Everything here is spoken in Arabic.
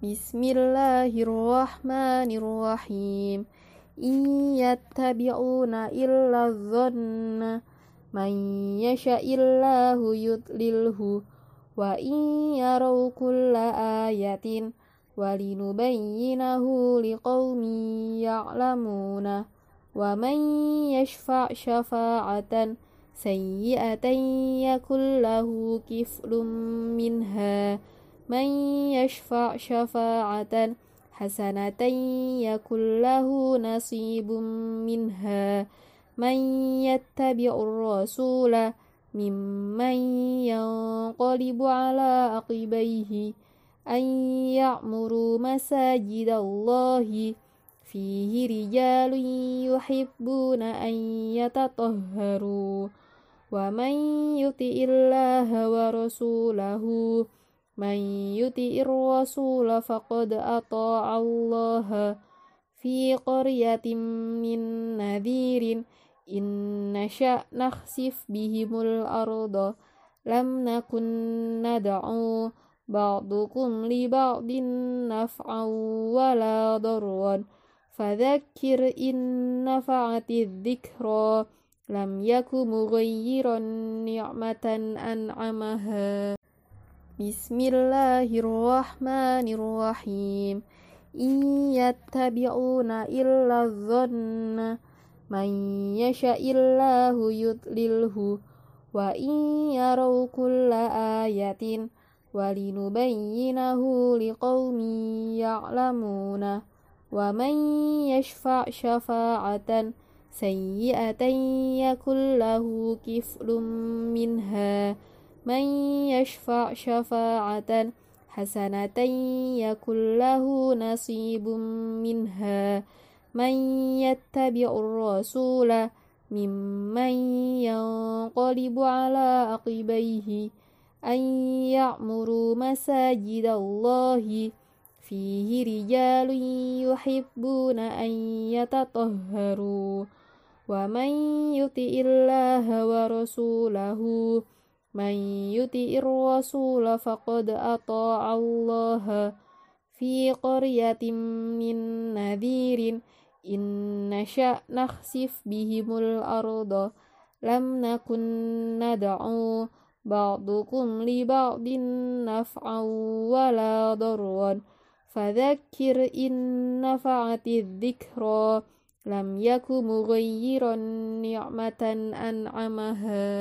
بسم الله الرحمن الرحيم إن يتبعون إلا الظن من يشاء الله يضلله وإن يروا كل آية ولنبينه لقوم يعلمون ومن يشفع شفاعة سيئة يكن له كفل منها من يشفع شفاعة حسنة يكن له نصيب منها. من يتبع الرسول ممن ينقلب على عقبيه أن يعمروا مساجد الله. فيه رجال يحبون أن يتطهروا. ومن يطع الله ورسوله من يطع الرسول فقد أطاع الله في قرية من نذير. إن نشأ نخسف بهم الأرض. لم نكن ندعو بعضكم لبعض نفعا ولا ضرا. فذكر إن نفعت الذكرى. لم يك مغيرا نعمة أنعمها. بسم الله الرحمن الرحيم إن يتبعون إلا الظن من يشاء الله يضلله وإن يروا كل آية ولنبينه لقوم يعلمون ومن يشفع شفاعة سيئة يكن له كفل منها من يشفع شفاعة حسنة يكن له نصيب منها. من يتبع الرسول ممن ينقلب على عقبيه أن يعمروا مساجد الله. فيه رجال يحبون أن يتطهروا. ومن يطع الله ورسوله من يطع الرسول فقد أطاع الله في قرية من نذير. إن نشأ نخسف بهم الأرض. لم نكن ندعو بعضكم لبعض نفعا ولا ضرا. فذكر إن نفعت الذكرى. لم يك مغيرا نعمة أنعمها.